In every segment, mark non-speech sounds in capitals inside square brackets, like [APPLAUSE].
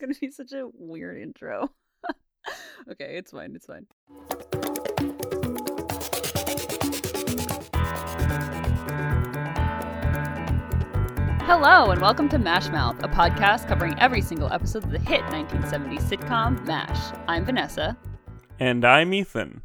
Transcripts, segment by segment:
gonna be such a weird intro. [LAUGHS] okay, it's fine. It's fine. Hello, and welcome to Mash Mouth, a podcast covering every single episode of the hit 1970s sitcom MASH. I'm Vanessa. And I'm Ethan.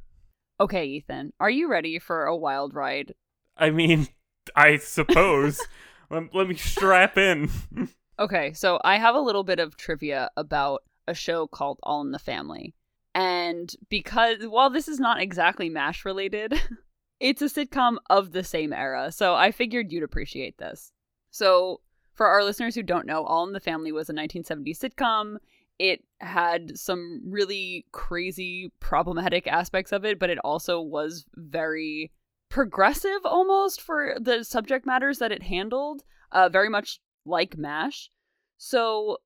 Okay, Ethan, are you ready for a wild ride? I mean, I suppose. [LAUGHS] let, let me strap in. [LAUGHS] Okay, so I have a little bit of trivia about a show called All in the Family. And because, while this is not exactly MASH related, [LAUGHS] it's a sitcom of the same era. So I figured you'd appreciate this. So, for our listeners who don't know, All in the Family was a 1970s sitcom. It had some really crazy, problematic aspects of it, but it also was very progressive almost for the subject matters that it handled, uh, very much like MASH. So,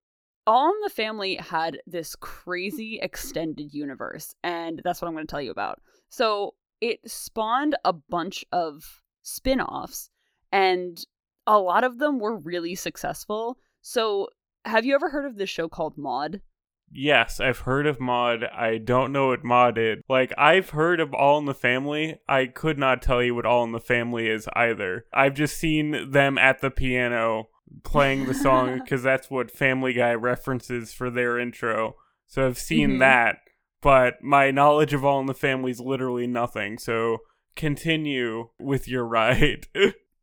All in the Family had this crazy extended universe, and that's what I'm going to tell you about. So, it spawned a bunch of spin offs, and a lot of them were really successful. So, have you ever heard of this show called Maude? Yes, I've heard of Maude. I don't know what Maude is. Like, I've heard of All in the Family. I could not tell you what All in the Family is either. I've just seen them at the piano playing the song [LAUGHS] because that's what Family Guy references for their intro. So I've seen Mhm. that, but my knowledge of All in the Family is literally nothing. So continue with your [LAUGHS] ride.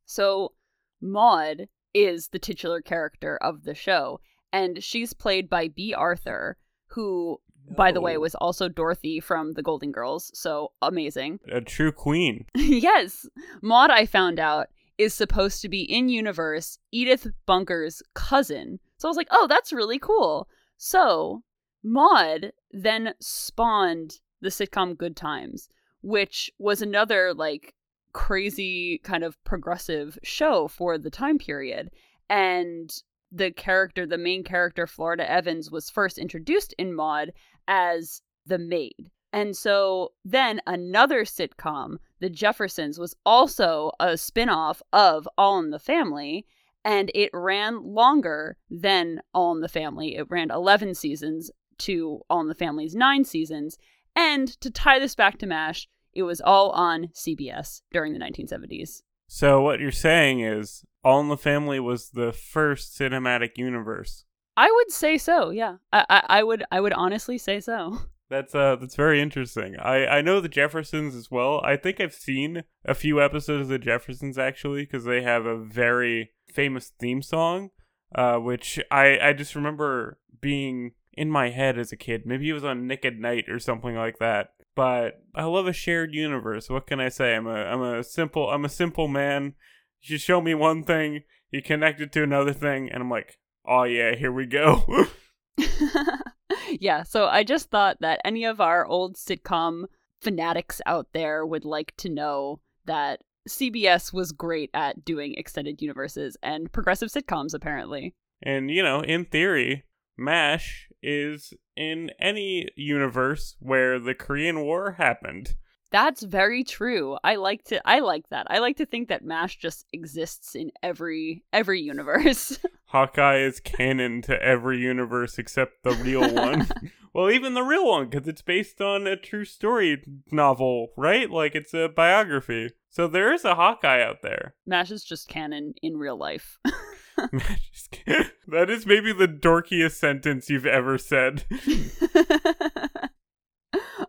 So, Maude is the titular character of the show, and she's played by Bea Arthur, who, by the way, was also Dorothy from The Golden Girls. So amazing. a true queen. [LAUGHS] yes, Maude, I found out, is supposed to be in universe Edith Bunker's cousin. So I was like, oh, that's really cool. So Maude then spawned the sitcom Good Times, which was another like crazy kind of progressive show for the time period. And the character, the main character, Florida Evans, was first introduced in Maude as the maid. And so then another sitcom, The Jeffersons, was also a spin off of All in the Family, and it ran longer than All in the Family. It ran 11 seasons to All in the Family's nine seasons. And to tie this back to MASH, it was all on CBS during the 1970s. So what you're saying is All in the Family was the first cinematic universe. I would say so, yeah. I, I, I would I would honestly say so. [LAUGHS] That's uh that's very interesting. I I know the Jeffersons as well. I think I've seen a few episodes of the Jeffersons actually because they have a very famous theme song uh which I I just remember being in my head as a kid. Maybe it was on Nick at Nite or something like that. But I love a shared universe. What can I say? I'm a I'm a simple I'm a simple man. You show me one thing, you connect it to another thing, and I'm like, oh yeah, here we go. [LAUGHS] [LAUGHS] yeah, so I just thought that any of our old sitcom fanatics out there would like to know that CBS was great at doing extended universes and progressive sitcoms, apparently. And, you know, in theory, MASH is in any universe where the Korean War happened. That's very true. I like to I like that. I like to think that MASH just exists in every every universe. [LAUGHS] Hawkeye is canon to every universe except the real [LAUGHS] one. well, even the real one, because it's based on a true story novel, right? Like it's a biography. So there is a Hawkeye out there. MASH is just canon in real life. [LAUGHS] MASH is canon. [LAUGHS] that is maybe the dorkiest sentence you've ever said.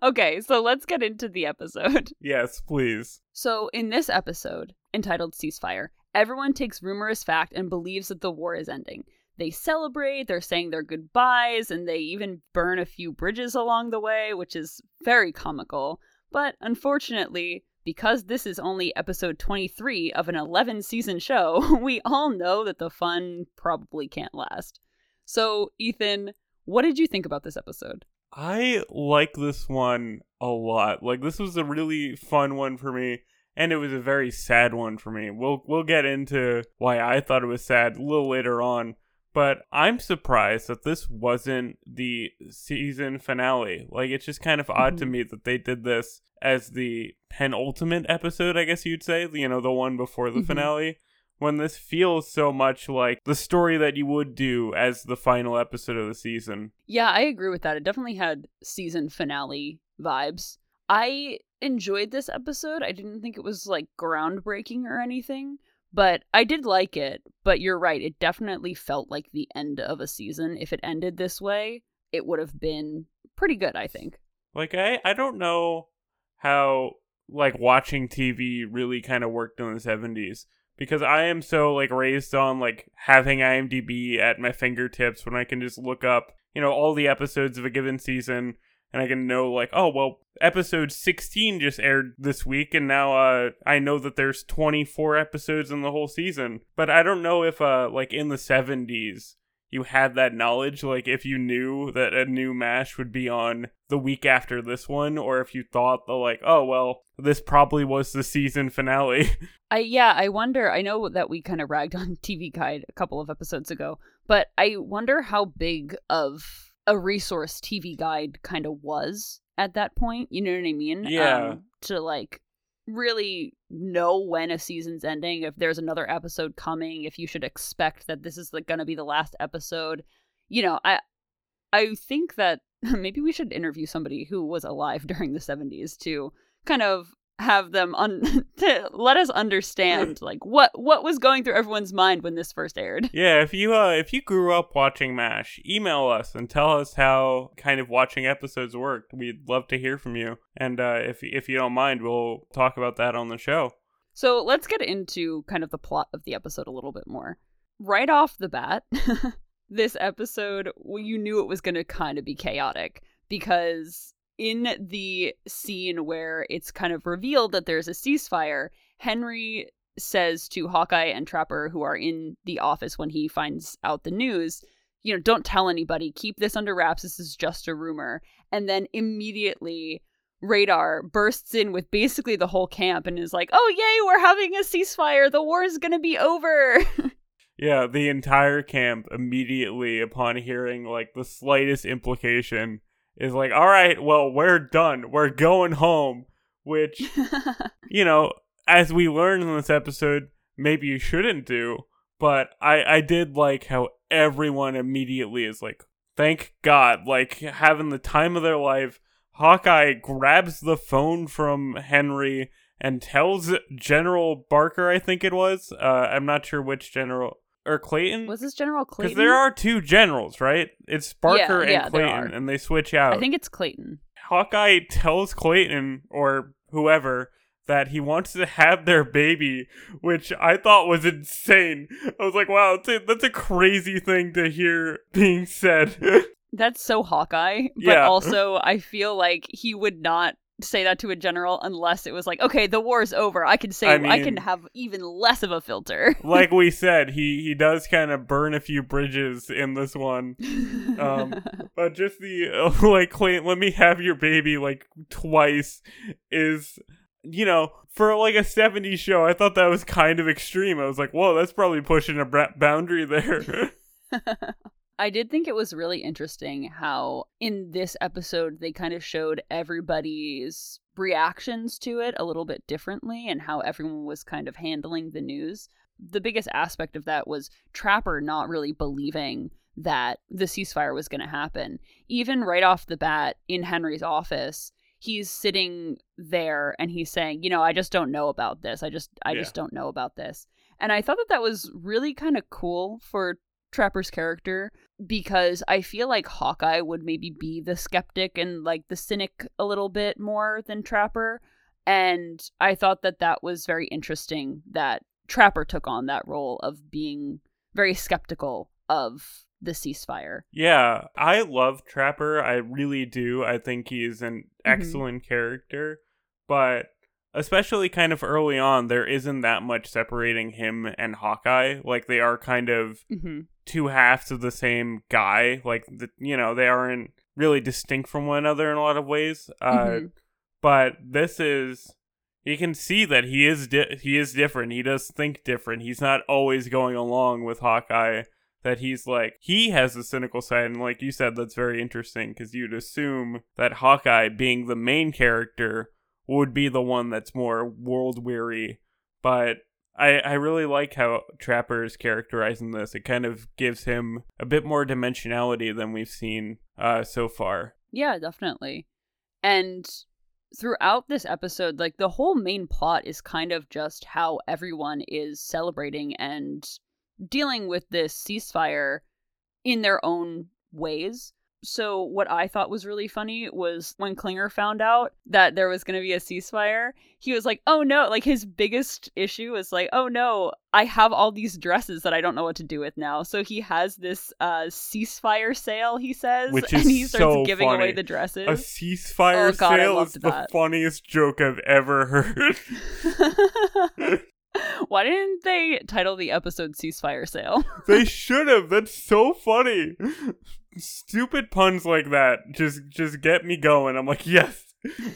okay, so let's get into the episode. yes, please. So, in this episode, entitled Ceasefire, everyone takes rumor as fact and believes that the war is ending. They celebrate, they're saying their goodbyes, and they even burn a few bridges along the way, which is very comical. But unfortunately, because this is only episode 23 of an 11 season show, [LAUGHS] we all know that the fun probably can't last. So, Ethan, what did you think about this episode? I like this one a lot. Like this was a really fun one for me and it was a very sad one for me. We'll we'll get into why I thought it was sad a little later on, but I'm surprised that this wasn't the season finale. Like it's just kind of odd to Mhm. me that they did this as the penultimate episode, I guess you'd say, you know, the one before the Mhm. finale. when this feels so much like the story that you would do as the final episode of the season. Yeah, I agree with that. It definitely had season finale vibes. I enjoyed this episode. I didn't think it was like groundbreaking or anything, but I did like it. But you're right, it definitely felt like the end of a season. If it ended this way, it would have been pretty good, I think. Like I I don't know how like watching TV really kind of worked in the 70s because I am so like raised on like having IMDb at my fingertips when I can just look up, you know, all the episodes of a given season and I can know like, oh, well, episode 16 just aired this week and now uh I know that there's 24 episodes in the whole season. But I don't know if uh like in the 70s you had that knowledge like if you knew that a new mash would be on the week after this one or if you thought the like oh well this probably was the season finale [LAUGHS] I yeah, I wonder. I know that we kind of ragged on [LAUGHS] TV Guide a couple of episodes ago, but I wonder how big of a resource TV Guide kind of was at that point. You know what I mean? Yeah. Um, to like really know when a season's ending, if there's another episode coming, if you should expect that this is like going to be the last episode. You know, I I think that [LAUGHS] maybe we should interview somebody who was alive [LAUGHS] during the 70s to kind of have them un- [LAUGHS] to let us understand [LAUGHS] like what what was going through everyone's mind when this first aired. [LAUGHS] yeah if you uh if you grew up watching mash email us and tell us how kind of watching episodes worked we'd love to hear from you and uh if if you don't mind we'll talk about that on the show So let's get into kind of the plot of the episode a little bit more. Right off the bat, this episode well, you knew it was going to kind of be chaotic because in the scene where it's kind of revealed that there's a ceasefire, Henry says to Hawkeye and Trapper, who are in the office when he finds out the news, you know, don't tell anybody, keep this under wraps, this is just a rumor. And then immediately, Radar bursts in with basically the whole camp and is like, oh, yay, we're having a ceasefire, the war is gonna be over. [LAUGHS] yeah the entire camp immediately upon hearing like the slightest implication is like all right well we're done we're going home which [LAUGHS] you know, as we learned in this episode, maybe you shouldn't do. But I, I did like how everyone immediately is like, thank God, like having the time of their life. Hawkeye grabs the phone from Henry and tells General Barker, I think it was. Uh, I'm not sure which general. Or Clayton? was this General Clayton? Because there are two generals, right? It's Barker Yeah, yeah, and there Clayton, and they switch out. I think it's Clayton. Hawkeye tells Clayton or whoever that he wants to have their baby, which I thought was insane. I was like, wow, that's a, that's a crazy thing to hear being said. [LAUGHS] That's so Hawkeye, but Yeah. also I feel like he would not say that to a general unless it was like, okay, the war's over. I can say I I, can have even less of a filter. [LAUGHS] like we said, he, he does kind of burn a few bridges in this one. Um, [LAUGHS] But just the, [LAUGHS] like, Clayton, let me have your baby, like, twice is, you know, for like a 70s show, I thought that was kind of extreme. I was like, whoa, that's probably pushing a boundary there. I did think it was really interesting how in this episode they kind of showed everybody's reactions to it a little bit differently and how everyone was kind of handling the news. The biggest aspect of that was Trapper not really believing that the ceasefire was going to happen. Even right off the bat in Henry's office, he's sitting there and he's saying, "You know, I just don't know about this. I just I Yeah. just don't know about this." And I thought that that was really kind of cool for Trapper's character because I feel like Hawkeye would maybe be the skeptic and like the cynic a little bit more than Trapper. And I thought that that was very interesting that Trapper took on that role of being very skeptical of the ceasefire. Yeah, I love Trapper. I really do. I think he's an mm-hmm. excellent character, but especially kind of early on, there isn't that much separating him and Hawkeye. Like they are kind of hmm two halves of the same guy. Like the, you know, they aren't really distinct from one another in a lot of ways. Uh, Mhm. But this is. You can see that he is di- he is different. He does think different. He's not always going along with Hawkeye that he's like he has a cynical side and like you said that's very interesting because you'd assume that hawkeye being the main character would be the one that's more world weary but I, I really like how Trapper is characterizing this. It kind of gives him a bit more dimensionality than we've seen uh, so far. Yeah, definitely. And throughout this episode, like the whole main plot is kind of just how everyone is celebrating and dealing with this ceasefire in their own ways. So, what I thought was really funny was when Klinger found out that there was going to be a ceasefire, he was like, oh no. Like, his biggest issue was like, oh no, I have all these dresses that I don't know what to do with now. So, he has this uh, ceasefire sale, he says, Which is and he starts so giving funny. away the dresses. A ceasefire Oh, God, sale is the that. funniest joke I've ever heard. [LAUGHS] [LAUGHS] Why didn't they title the episode Ceasefire Sale? they [LAUGHS] should have. That's so funny. Stupid puns like that just just get me going. I'm like, yes,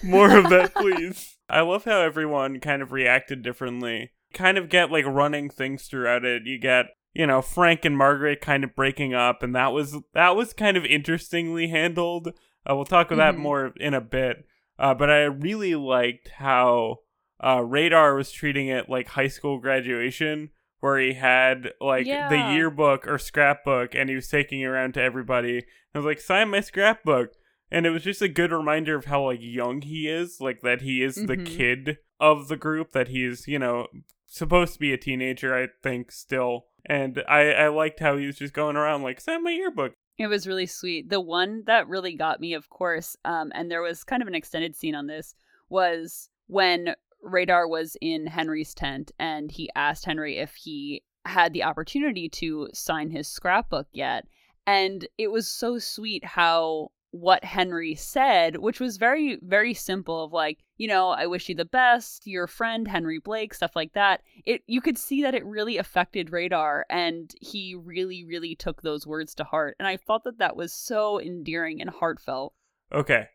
more of that, please. [LAUGHS] I love how everyone kind of reacted differently. Kind of get like running things throughout it. You get you know Frank and Margaret kind of breaking up, and that was that was kind of interestingly handled. Uh, we'll talk about Mhm. that more in a bit. Uh, but I really liked how uh, Radar was treating it like high school graduation, where he had like the yearbook or scrapbook, and he was taking it around to everybody. I was like, "Sign my scrapbook," and it was just a good reminder of how like young he is, like that he is the Mhm. kid of the group, that he's you know supposed to be a teenager, I think still. And I I liked how he was just going around like, "Sign my yearbook." It was really sweet. The one that really got me, of course, um, and there was kind of an extended scene on this, was when Radar was in Henry's tent and he asked Henry if he had the opportunity to sign his scrapbook yet. And it was so sweet how what Henry said, which was very, very simple of like, you know, I wish you the best, your friend Henry Blake, stuff like that. It you could see that it really affected Radar and he really, really took those words to heart. And I thought that that was so endearing and heartfelt. Okay.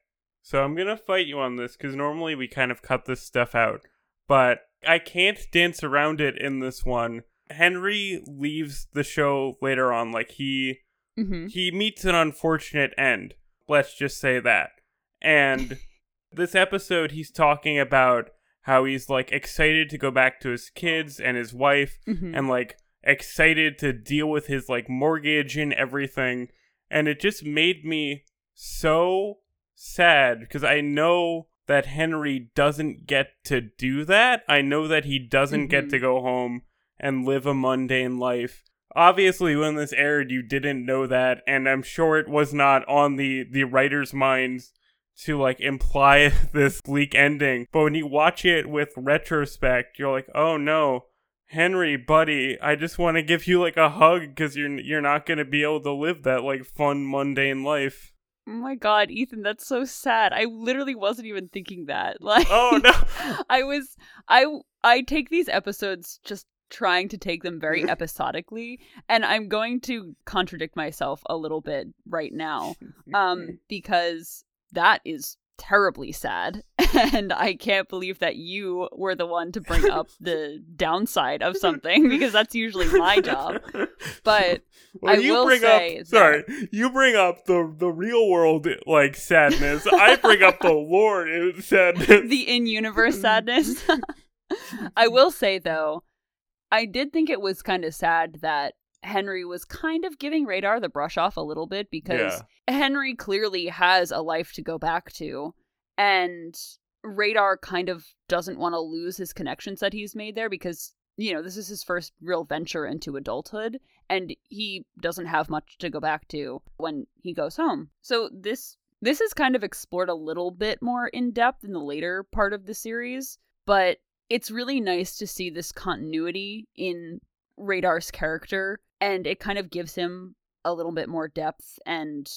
So I'm going to fight you on this because normally we kind of cut this stuff out. But I can't dance around it in this one. Henry leaves the show later on. Like, he. Mm-hmm. He meets an unfortunate end. Let's just say that. And [LAUGHS] this episode, he's talking about how he's like excited to go back to his kids and his wife Mm-hmm. and like excited to deal with his like mortgage and everything and it just made me so sad because i know that henry doesn't get to do that i know that he doesn't get Mhm. to go home and live a mundane life obviously when this aired you didn't know that and i'm sure it was not on the the writers minds to like imply [LAUGHS] this bleak ending but when you watch it with retrospect you're like oh no Henry, buddy, I just want to give you like a hug because you're you're not gonna be able to live that like fun mundane life. Oh my god, Ethan, that's so sad. I literally wasn't even thinking that. [LAUGHS] Like Oh no! [LAUGHS] I was I I take these episodes just trying to take them very [LAUGHS] episodically and I'm going to contradict myself a little bit right now um because that is terribly sad [LAUGHS] and I can't believe that you were the one to bring up the [LAUGHS] downside of something because that's usually my job. But [LAUGHS] well, I you will bring say up sorry, you bring up the the real world like sadness. I bring up the Lord sadness. the in-universe sadness. I will say though, I did think it was kind of sad that Henry was kind of giving Radar the brush off a little bit because Henry clearly has a life to go back to and Radar kind of doesn't want to lose his connections that he's made there because you know, this is his first real venture into adulthood and he doesn't have much to go back to when he goes home. So this this is kind of explored a little bit more in depth in the later part of the series, but it's really nice to see this continuity in Radar's character and it kind of gives him a little bit more depth and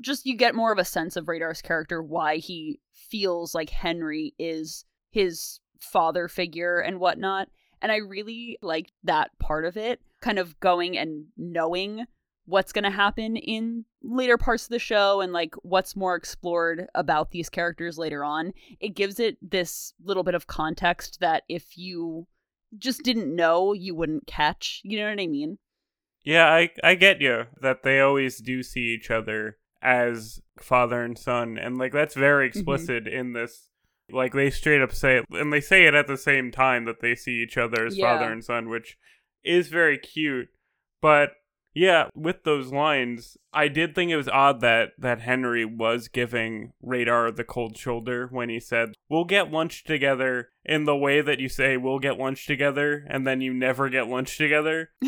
just you get more of a sense of Radar's character why he feels like Henry is his father figure and whatnot. And I really like that part of it, kind of going and knowing what's going to happen in later parts of the show and like what's more explored about these characters later on. It gives it this little bit of context that if you just didn't know, you wouldn't catch. You know what I mean? Yeah, I I get you that they always do see each other as father and son, and like that's very mm-hmm. explicit in this Like they straight up say it, and they say it at the same time that they see each other as Yeah. father and son, which is very cute. But yeah, with those lines, I did think it was odd that that Henry was giving Radar the cold shoulder when he said, "We'll get lunch together." In the way that you say, "We'll get lunch together," and then you never get lunch together. [LAUGHS]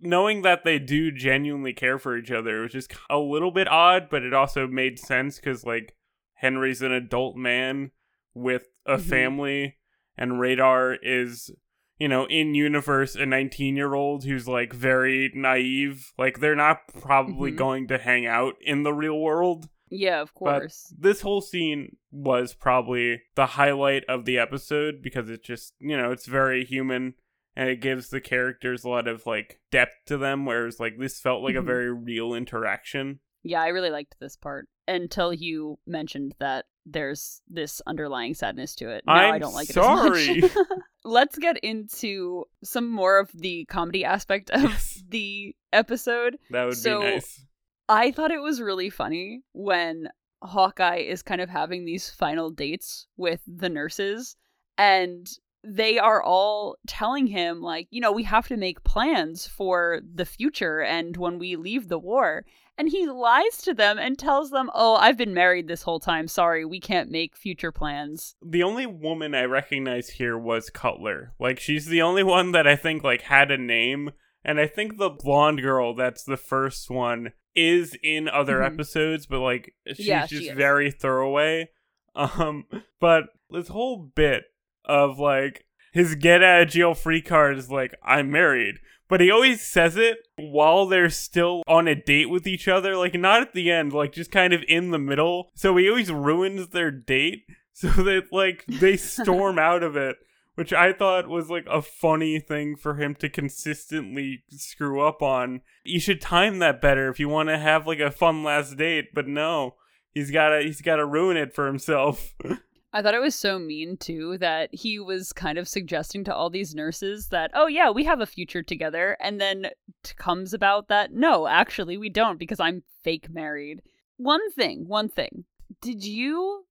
Knowing that they do genuinely care for each other it was just a little bit odd, but it also made sense because like Henry's an adult man with a Mhm. family, and Radar is you know, in universe, a 19 year old who's like very naive. Like, they're not probably Mhm. going to hang out in the real world. yeah, of But course. this whole scene was probably the highlight of the episode because it's just, you know, it's very human and it gives the characters a lot of like depth to them. Whereas, like, this felt like a Mhm. very real interaction. Yeah, I really liked this part until you mentioned that there's this underlying sadness to it. Now I I'm don't like sorry. it as much. [LAUGHS] Let's get into some more of the comedy aspect of Yes. the episode. That would So- be nice. I thought it was really funny when Hawkeye is kind of having these final dates with the nurses and they are all telling him like, you know, we have to make plans for the future and when we leave the war. And he lies to them and tells them, "Oh, I've been married this whole time. Sorry, we can't make future plans." the only woman I recognize here was Cutler. Like she's the only one that I think like had a name, and I think the blonde girl that's the first one is in other Mhm. episodes, but like she's Yeah, just is. very throwaway. [LAUGHS] Um, but this whole bit of like his get out of jail free card is like I'm married. But he always says it while they're still on a date with each other, like not at the end, like just kind of in the middle. So he always ruins their date [LAUGHS] so that like they storm out of it which i thought was like a funny thing for him to consistently screw up on. You should time that better if you want to have like a fun last date but no. He's gotta he's gotta ruin it for himself [LAUGHS] I thought it was so mean too that he was kind of suggesting to all these nurses that, oh yeah, we have a future together, and then t- comes about that no, actually we don't because I'm fake married. One thing, one thing. Did you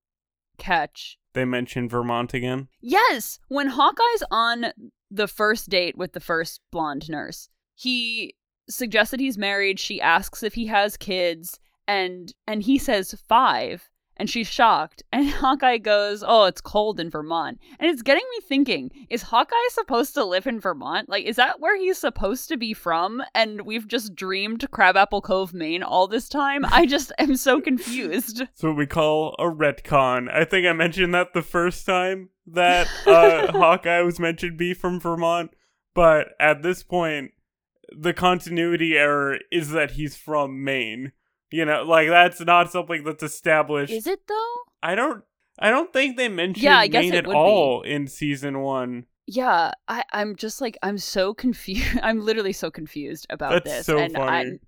catch? they mentioned vermont again Yes, when Hawkeye's on the first date with the first blonde nurse, he suggests that he's married. She asks if he has kids, and and he says five, and she's shocked. [LAUGHS] And Hawkeye goes, "Oh, it's cold in Vermont," and it's getting me thinking: Is Hawkeye supposed to live in Vermont? Like, is that where he's supposed to be from? And we've just dreamed Crabapple Cove, Maine, all this time. I just am so [LAUGHS] confused. It's what we call a retcon. I think I mentioned that the first time that [LAUGHS] uh, Hawkeye was mentioned to be from Vermont, but at this point, the continuity error is that he's from Maine. You know, like that's not something that's established. Is it though? I don't. I don't think they mentioned Yeah, I guess Maine it at would be. all in season one. Yeah, I, I'm just like I'm so confused. [LAUGHS] I'm literally so confused about That's this, so and funny.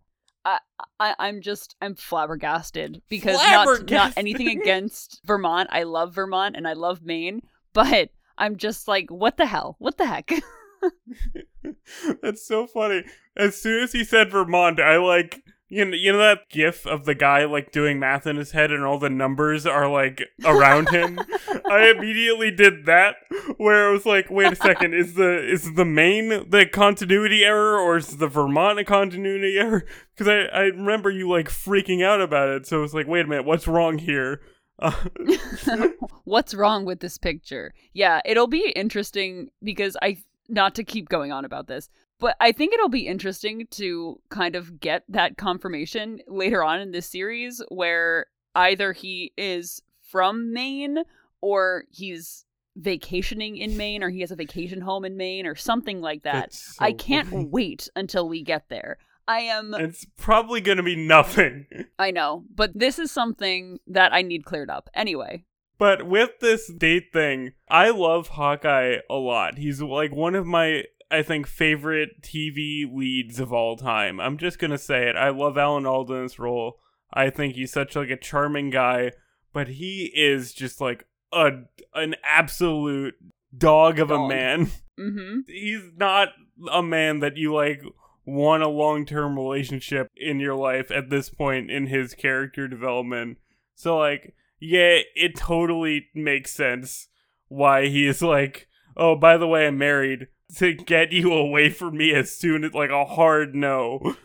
I, I, I'm just I'm flabbergasted because not not anything against Vermont. I love Vermont and I love Maine, but I'm just like, what the hell? What the heck? [LAUGHS] [LAUGHS] That's so funny. As soon as he said Vermont, I like you know, you know that gif of the guy like doing math in his head and all the numbers are like around him. [LAUGHS] I immediately did that where I was like, wait a second, is the is the Maine the continuity error or is the Vermont a continuity error? Because I I remember you like freaking out about it, so it was like, wait a minute, what's wrong here? [LAUGHS] [LAUGHS] What's wrong with this picture? Yeah, it'll be interesting because I not to keep going on about this, but I think it'll be interesting to kind of get that confirmation later on in this series where either he is from Maine or he's vacationing in Maine or he has a vacation home in Maine or something like that. so I can't funny. wait until we get there. I am It's probably gonna be nothing. [LAUGHS] I know, but this is something that I need cleared up. Anyway, But with this date thing, I love Hawkeye a lot. He's like one of my, I think, favorite TV leads of all time. I'm just gonna say it. I love Alan Alda in this role. I think he's such like a charming guy, but he is just like a an absolute dog of a Dog. man. [LAUGHS] mhm. He's not a man that you like want a long term relationship in your life at this point in his character development. So like yeah, it totally makes sense why he is like, oh, by the way, I'm married to get you away from me as soon as like a hard no.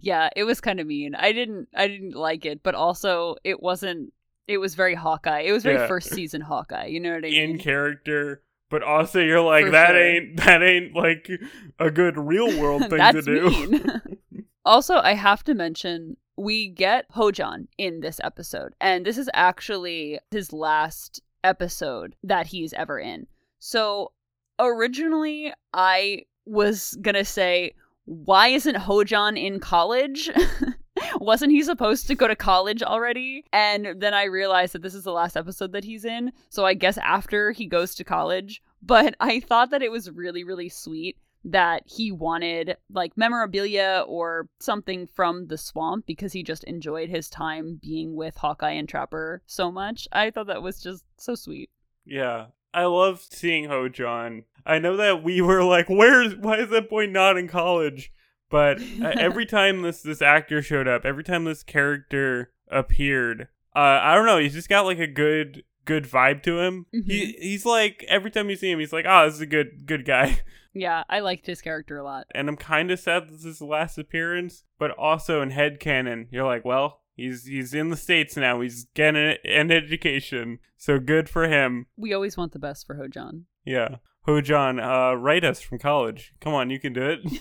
yeah, it was kind of mean. I didn't I didn't like it, but also it wasn't it was very Hawkeye. It was very Yeah. first season Hawkeye. You know what I mean? in character, but also you're like For that sure. ain't that ain't like a good real [LAUGHS] world thing to do. [LAUGHS] also, I have to mention we get Ho-Jon in this episode, and this is actually his last episode that he's ever in. So originally, I was gonna say, why isn't Ho-Jon in college? [LAUGHS] Wasn't he supposed to go to college already? And then I realized that this is the last episode that he's in. So I guess after he goes to college. But I thought that it was really, really sweet that he wanted like memorabilia or something from the swamp because he just enjoyed his time being with Hawkeye and Trapper so much. I thought that was just so sweet. Yeah. I love seeing Ho-Jon. I know that we were like, where's why is that boy not in college? But [LAUGHS] uh, every time this this actor showed up, every time this character appeared, uh, I don't know, he's just got like a good good vibe to him. He he's like every time you see him, he's like, oh, this is a good good guy. [LAUGHS] Yeah, I liked his character a lot. And I'm kind of sad this is his last appearance, but also in head headcanon, you're like, well, he's he's in the states now. He's getting an education, so good for him. We always want the best for Ho-Jon. Yeah. Ho-Jon, uh, write us from college. Come on, you can do it. [LAUGHS]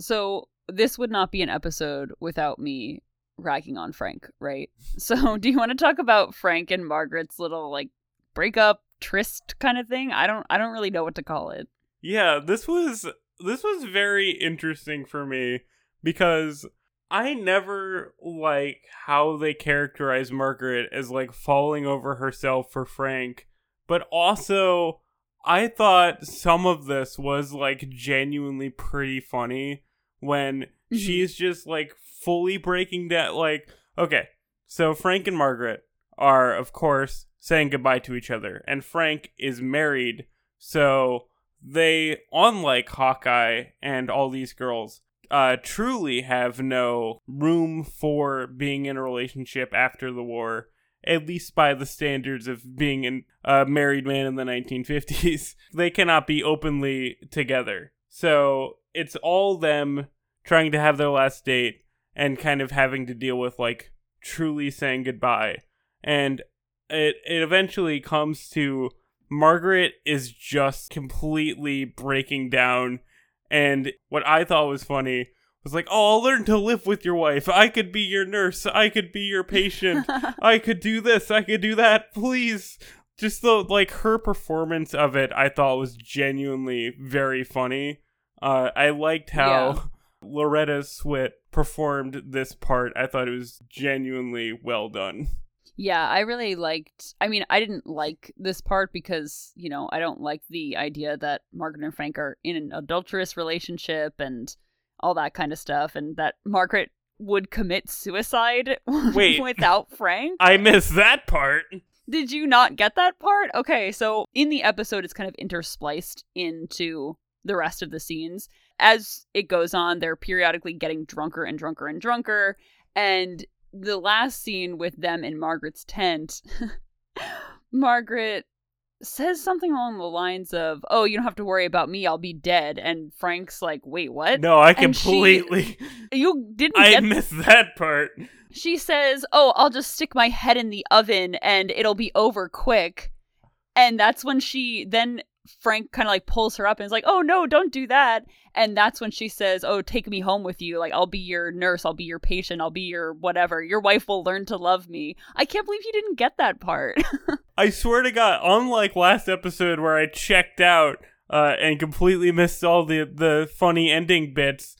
So this would not be an episode without me ragging on Frank, right? [LAUGHS] So do you want to talk about Frank and Margaret's little like breakup tryst kind of thing? I don't I don't really know what to call it. yeah, this was this was very interesting for me because I never like how they characterize Margaret as like falling over herself for Frank, but also I thought some of this was like genuinely pretty funny when Mhm. she's just like fully breaking down like okay, so Frank and Margaret are of course saying goodbye to each other and Frank is married so they unlike Hawkeye and all these girls uh truly have no room for being in a relationship after the war at least by the standards of being a married man in the 1950s [LAUGHS] they cannot be openly together. So it's all them trying to have their last date and kind of having to deal with like truly saying goodbye. And it it eventually comes to Margaret is just completely breaking down and what I thought was funny was like, "Oh, I'll learn to live with your wife. I could be your nurse. I could be your patient. [LAUGHS] I could do this. I could do that. Please." Just the like her performance of it, I thought was genuinely very funny. Uh, I liked how Yeah. [LAUGHS] Loretta Swit performed this part. I thought it was genuinely well done. Yeah, I really liked. I mean, I didn't like this part because, you know, I don't like the idea that Margaret and Frank are in an adulterous relationship and all that kind of stuff, and that Margaret would commit suicide [LAUGHS] Wait. without Frank. I missed that part. Did you not get that part? Okay, so in the episode, it's kind of interspliced into the rest of the scenes. As it goes on, they're periodically getting drunker and drunker and drunker. And the last scene with them in Margaret's tent, [LAUGHS] Margaret says something along the lines of, Oh, you don't have to worry about me, I'll be dead. And Frank's like, Wait, what? No, I And she- completely. [LAUGHS] You didn't I [LAUGHS] missed that part. she says, "Oh, I'll just stick my head in the oven and it'll be over quick." And that's when she then Frank kind of like pulls her up and is like, "Oh no, don't do that." And that's when she says, "Oh, take me home with you. Like I'll be your nurse, I'll be your patient, I'll be your whatever. Your wife will learn to love me." I can't believe you didn't get that part. [LAUGHS] I swear to God, unlike last episode where I checked out uh, and completely missed all the the funny ending bits,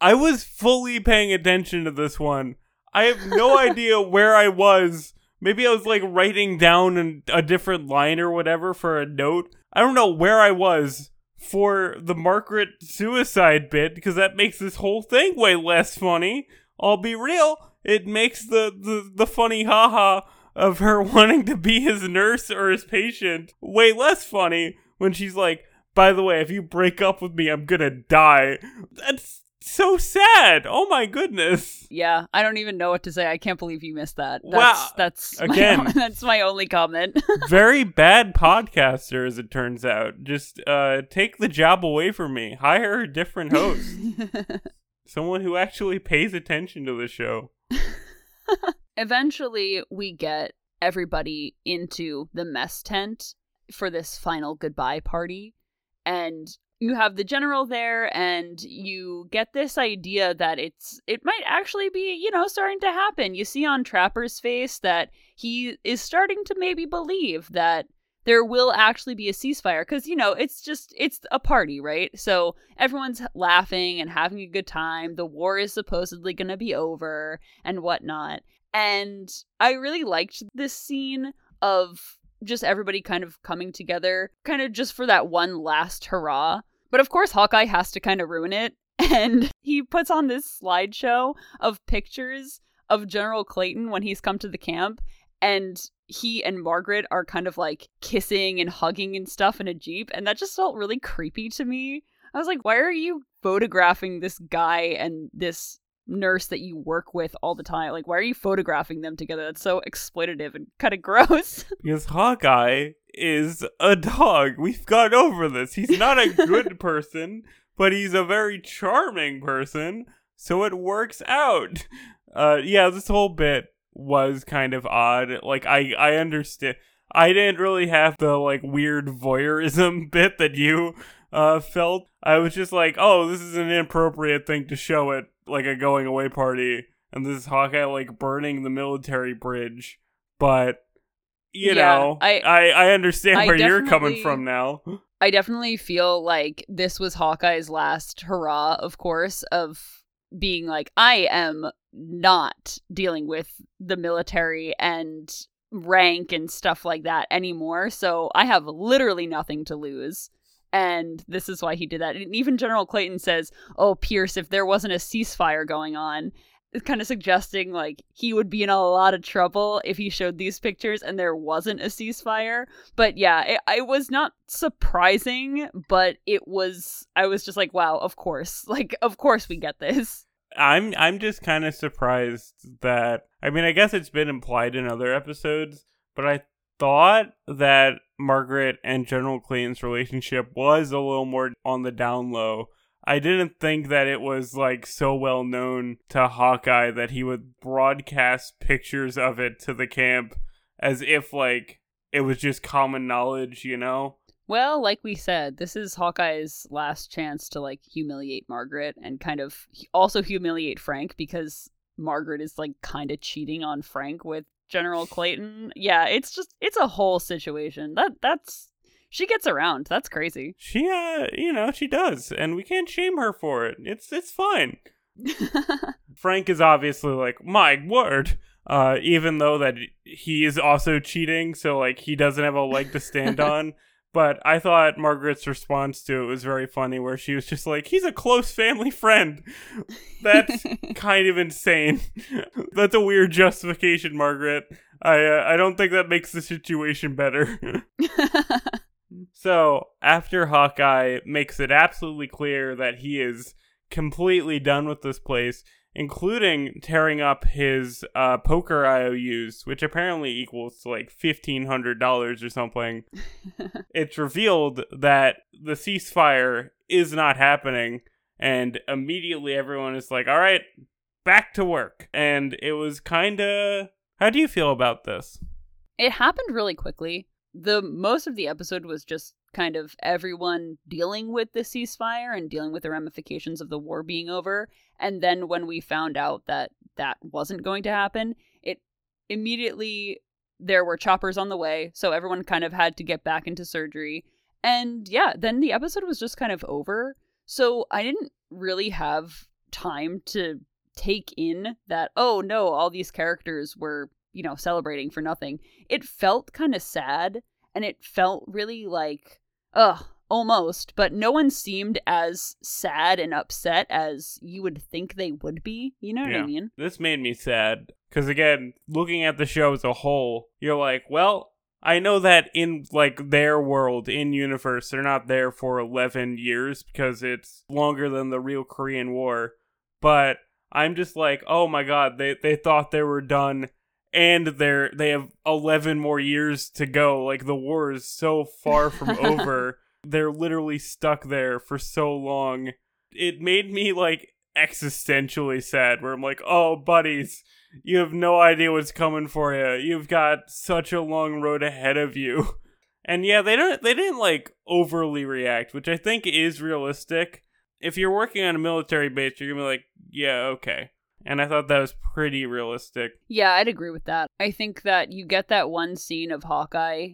I was fully paying attention to this one. I have no [LAUGHS] idea where I was. Maybe I was like writing down an, a different line or whatever for a note. I don't know where I was for the Margaret suicide bit because that makes this whole thing way less funny. I'll be real. It makes the, the, the funny haha of her [LAUGHS] wanting to be his nurse or his patient way less funny when she's like, by the way, if you break up with me, I'm gonna die. That's so sad. Oh my goodness. Yeah, I don't even know what to say. I can't believe you missed that. That's, Wow. That's [LAUGHS] Again. My, that's my only comment. [LAUGHS] Very bad podcaster, as it turns out. Just uh, take the job away from me. Hire a different host. [LAUGHS] Someone who actually pays attention to the show. Eventually, we get everybody into the mess tent for this final goodbye party. And you have the general there and you get this idea that it's it might actually be, you know, starting to happen. You see on Trapper's face that he is starting to maybe believe that there will actually be a ceasefire because you know it's just it's a party right? So everyone's laughing and having a good time. The war is supposedly going to be over and whatnot. And I really liked this scene of just everybody kind of coming together, kind of just for that one last hurrah. But of course, Hawkeye has to kind of ruin it. [LAUGHS] And he puts on this slideshow of pictures of General Clayton when he's come to the camp. And he and Margaret are kind of like kissing and hugging and stuff in a Jeep. And that just felt really creepy to me. I was like, why are you photographing this guy and this nurse that you work with all the time. Like, why are you photographing them together? That's so exploitative and kind of [LAUGHS] gross. Because Hawkeye is a dog. We've gone over this. He's not a good [LAUGHS] person, but he's a very charming person, so it works out. Uh, yeah, this whole bit was kind of odd. Like, I, I understand. I didn't really have the, like, weird voyeurism [LAUGHS] bit that you uh, felt. I was just like, oh, this is an inappropriate thing to show at, like, a going away party. And this is Hawkeye, like, burning the military bridge. But you Yeah, know, I- I, I understand I where you're coming from now. [LAUGHS] I definitely feel like this was Hawkeye's last hurrah, of course, of being like, I am not dealing with the military and rank and stuff like that anymore. So I have literally nothing to lose. And this is why he did that. And even General Clayton says, Oh, Pierce, if there wasn't a ceasefire going on, kind of suggesting like he would be in a lot of trouble if he showed these pictures and there wasn't a ceasefire. But yeah, it, it was not surprising, but it was. I was just like, wow, of course, [LAUGHS] like of course we get this. I'm I'm just kind of surprised that I mean I guess it's been implied in other episodes, but I thought that Margaret and General Clayton's relationship was a little more on the down low. I didn't think that it was like so well known to Hawkeye that he would broadcast pictures of it to the camp as if like it was just common knowledge, you know? Well, like we said, this is Hawkeye's last chance to like humiliate Margaret and kind of also humiliate Frank because Margaret is like kind of cheating on Frank with General Clayton. Yeah, it's just it's a whole situation. That that's she gets around. That's crazy. She uh you know, she does, and we can't shame her for it. It's it's fine. [LAUGHS] Frank is obviously like, my word. Uh, even though that he is also cheating, so like he doesn't have a leg to stand [LAUGHS] on. But I thought Margaret's response to it was very funny, where she was just like, "He's a close family friend." That's [LAUGHS] kind of insane. That's a weird justification, Margaret. I uh, I don't think that makes the situation better. So, after Hawkeye makes it absolutely clear that he is completely done with this place, including tearing up his uh, poker IOUs, which apparently equals to like $1,500 or something, [LAUGHS] it's revealed that the ceasefire is not happening. And immediately everyone is like, all right, back to work. And it was kind of. How do you feel about this? it happened really quickly. The most of the episode was just kind of everyone dealing with the ceasefire and dealing with the ramifications of the war being over. And then when we found out that that wasn't going to happen, it immediately there were choppers on the way, so everyone kind of had to get back into surgery. And yeah, then the episode was just kind of over. So I didn't really have time to take in that oh no, all these characters were you know, celebrating for nothing. It felt kind of sad and it felt really like, ugh, almost, but no one seemed as sad and upset as you would think they would be. You know what I Yeah. mean? This made me sad because again, looking at the show as a whole, you're like, well, I know that in like their world in universe, they're not there for 11 years because it's longer than the real Korean War. But I'm just like, oh my god, they they thought they were done, and they're they have 11 more years to go. Like the war is so far from [LAUGHS] over. They're literally stuck there for so long. It made me like existentially sad. Where I'm like, oh buddies you have no idea what's coming for you. You've got such a long road ahead of you. And yeah, they don't they didn't like overly react, which I think is realistic. If you're working on a military base, you're gonna be like, yeah, okay. And I thought that was pretty realistic. Yeah, I'd agree with that. I think that you get that one scene of Hawkeye,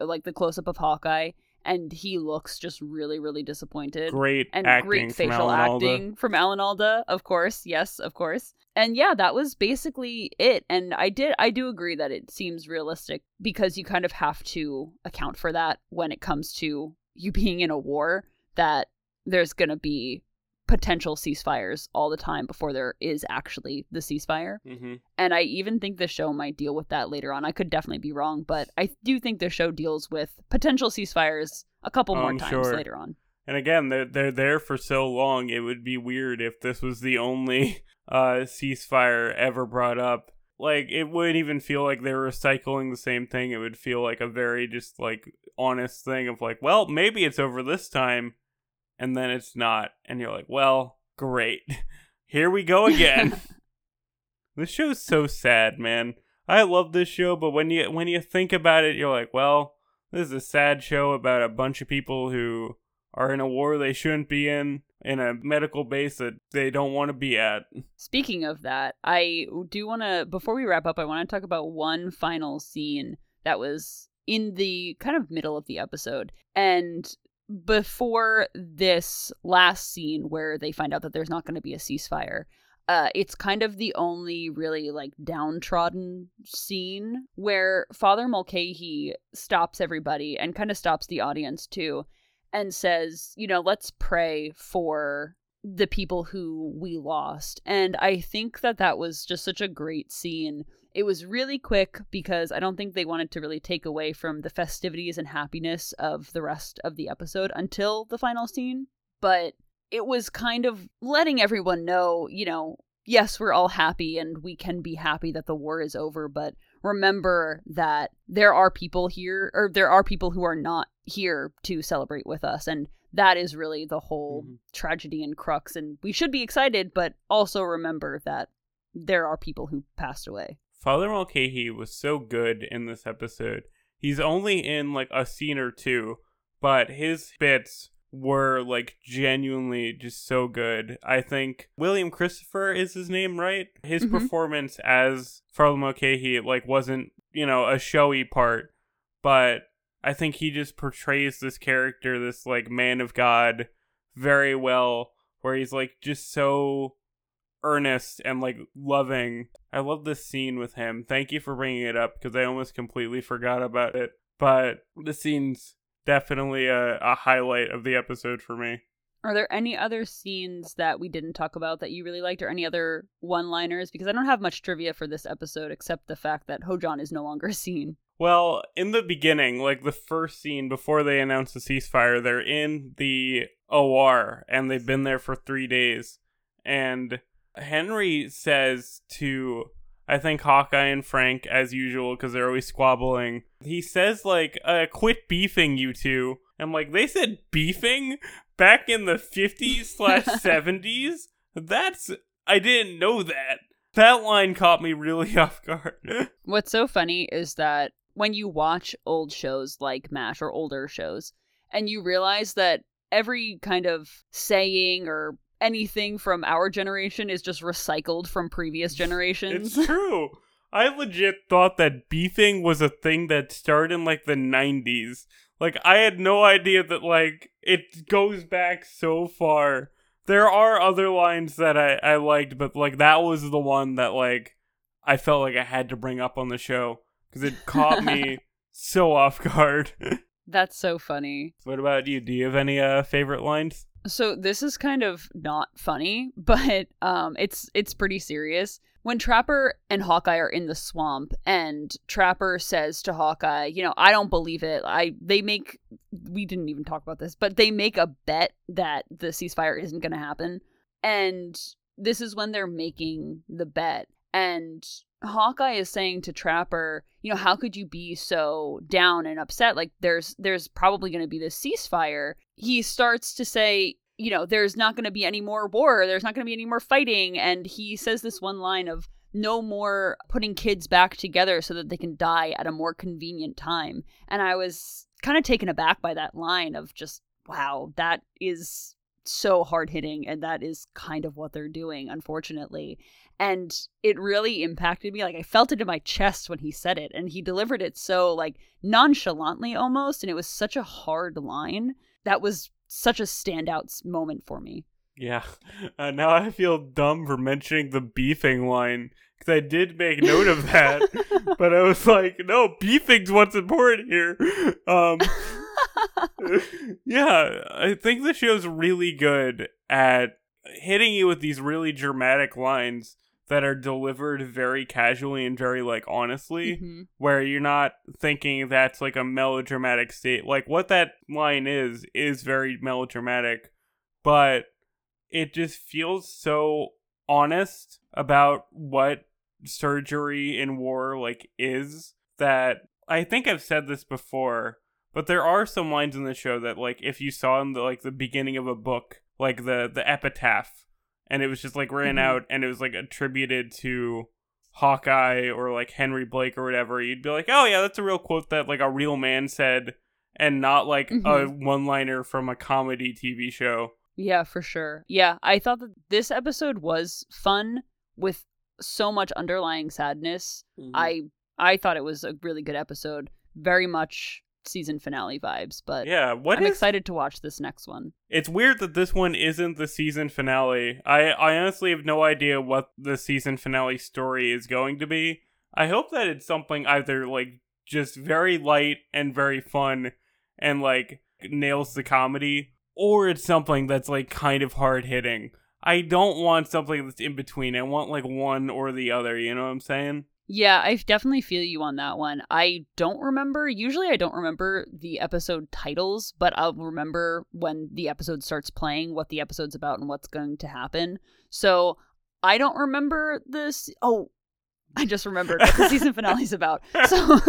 uh, like the close up of Hawkeye, and he looks just really, really disappointed. Great and acting great facial Alan Alda. acting from Alan Alda, of course. Yes, of course. And yeah, that was basically it. And I did, I do agree that it seems realistic because you kind of have to account for that when it comes to you being in a war. That there's gonna be potential ceasefires all the time before there is actually the ceasefire. hmm And I even think the show might deal with that later on. I could definitely be wrong, but I do think the show deals with potential ceasefires a couple Oh, more I'm times sure. later on. And again, they're they're there for so long. It would be weird if this was the only [LAUGHS] uh, ceasefire ever brought up. Like it wouldn't even feel like they're recycling the same thing. It would feel like a very just like honest thing of like, well, maybe it's over this time, and then it's not, and you're like, well, great, [LAUGHS] here we go again. [LAUGHS] this show's so sad, man. I love this show, but when you when you think about it, you're like, well, this is a sad show about a bunch of people who are in a war they shouldn't be in, in a medical base that they don't want to be at. Speaking of that, I do want to, before we wrap up, I want to talk about one final scene that was in the kind of middle of the episode. And before this last scene where they find out that there's not going to be a ceasefire, uh, it's kind of the only really like downtrodden scene where Father Mulcahy stops everybody and kind of stops the audience too and says, you know, let's pray for the people who we lost. And I think that that was just such a great scene. It was really quick because I don't think they wanted to really take away from the festivities and happiness of the rest of the episode until the final scene. But it was kind of letting everyone know, you know, yes, we're all happy and we can be happy that the war is over, but remember that there are people here, or there are people who are not here to celebrate with us. And that is really the whole Mhm. tragedy and crux. And we should be excited, but also remember that there are people who passed away. Father Mulcahy was so good in this episode. He's only in like a scene or two, but his bits were like genuinely just so good. I think William Christopher is his name, right? His Mhm. performance as Father Mulcahy like wasn't, you know, a showy part, but I think he just portrays this character, this like man of God, very well. Where he's like just so earnest and like loving. I love this scene with him. Thank you for bringing it up because I almost completely forgot about it. But the scene's definitely a, a highlight of the episode for me. Are there any other scenes that we didn't talk about that you really liked, or any other one liners? Because I don't have much trivia for this episode except the fact that Ho-Jon is no longer [LAUGHS] seen. Well, in the beginning, like the first scene before they announce the ceasefire, they're in the OR and they've been there for three days. And Henry says to, I think, Hawkeye and Frank, as usual, because they're always squabbling, he says, like, uh, quit beefing, you two. And, like, they said beefing back in the 50s slash [LAUGHS] 70s? That's, I didn't know that. That line caught me really [LAUGHS] off guard. What's so funny is that when you watch old shows like MASH or older shows, and you realize that every kind of saying or anything from our generation is just recycled from previous [LAUGHS] generations. It's [LAUGHS] true. I legit thought that beefing was a thing that started in like the 90s. Like I had no idea that like it goes back so far. There are other lines that I I liked, but like that was the one that like I felt like I had to bring up on the show cuz it caught me [LAUGHS] so off guard. That's so funny. what about you? Do you have any uh favorite lines? So this is kind of not funny, [LAUGHS] but um it's it's pretty serious. when Trapper and Hawkeye are in the swamp and Trapper says to Hawkeye, you know, I don't believe it. I they make we didn't even talk about this, but they make a bet that the ceasefire isn't going to happen. And this is when they're making the bet and Hawkeye is saying to Trapper, you know, how could you be so down and upset? Like there's there's probably going to be this ceasefire. He starts to say, you know, there's not going to be any more war, there's not going to be any more fighting. And he says this one line of, no more putting kids back together so that they can die at a more convenient time. And I was kind of taken aback by that line of just, wow, that is so hard hitting. And that is kind of what they're doing, unfortunately. And it really impacted me. Like I felt it in my chest when he said it. And he delivered it so like nonchalantly almost. And it was such a hard line that was such a standout moment for me. Yeah. [LAUGHS] Uh, now I feel dumb for mentioning the beefing line because I did make note of that, [LAUGHS] but I was like, no, beefing's what's important here. Um, [LAUGHS] yeah, I think the show's really good at hitting you with these really dramatic lines that are delivered very casually and very like honestly mm-hmm. where you're not thinking that's like a melodramatic state like what that line is is very melodramatic but it just feels so honest about what surgery in war like is that I think I've said this before but there are some lines in the show that like if you saw in the like the beginning of a book like the the epitaph and it was just like written Mhm. out and it was like attributed to Hawkeye or like Henry Blake or whatever, you'd be like, oh yeah, that's a real quote that like a real man said, and not like a Mhm. one liner from a comedy TV show. Yeah, for sure. Yeah, I thought that this episode was fun with so much underlying sadness. I I thought it was a really good episode. Very much season finale vibes, but yeah, what I'm is- excited to watch this next one. It's weird that this one isn't the season finale. I I honestly have no idea what the season finale story is going to be. I hope that it's something either like just very light and very fun and like nails the comedy or it's something that's like kind of hard hitting. I don't want something that's in between. I want like one or the other, you know what I'm saying? Yeah, I definitely feel you on that one. I don't remember, usually I don't remember the episode titles, but I'll remember when the episode starts playing what the episode's about and what's going to happen. So I don't remember this. Oh, I just remembered what the season [LAUGHS] finale's about. So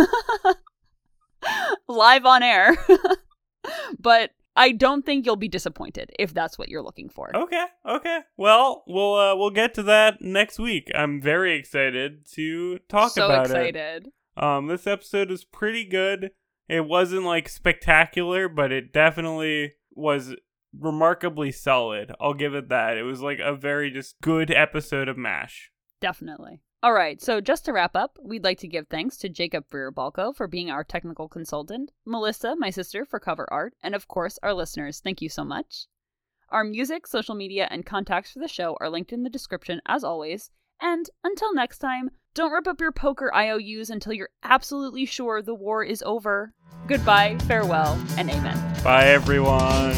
[LAUGHS] live on air. [LAUGHS] but I don't think you'll be disappointed if that's what you're looking for. Okay, okay. Well, we'll uh, we'll get to that next week. I'm very excited to talk so about it. So excited. Um, this episode is pretty good. It wasn't like spectacular, but it definitely was remarkably solid. I'll give it that. It was like a very just good episode of MASH. Definitely. All right, so just to wrap up, we'd like to give thanks to Jacob Freer-Balco for being our technical consultant, Melissa, my sister, for cover art, and of course, our listeners. Thank you so much. Our music, social media, and contacts for the show are linked in the description as always. And until next time, don't rip up your poker IOUs until you're absolutely sure the war is over. Goodbye, farewell, and amen. Bye, everyone.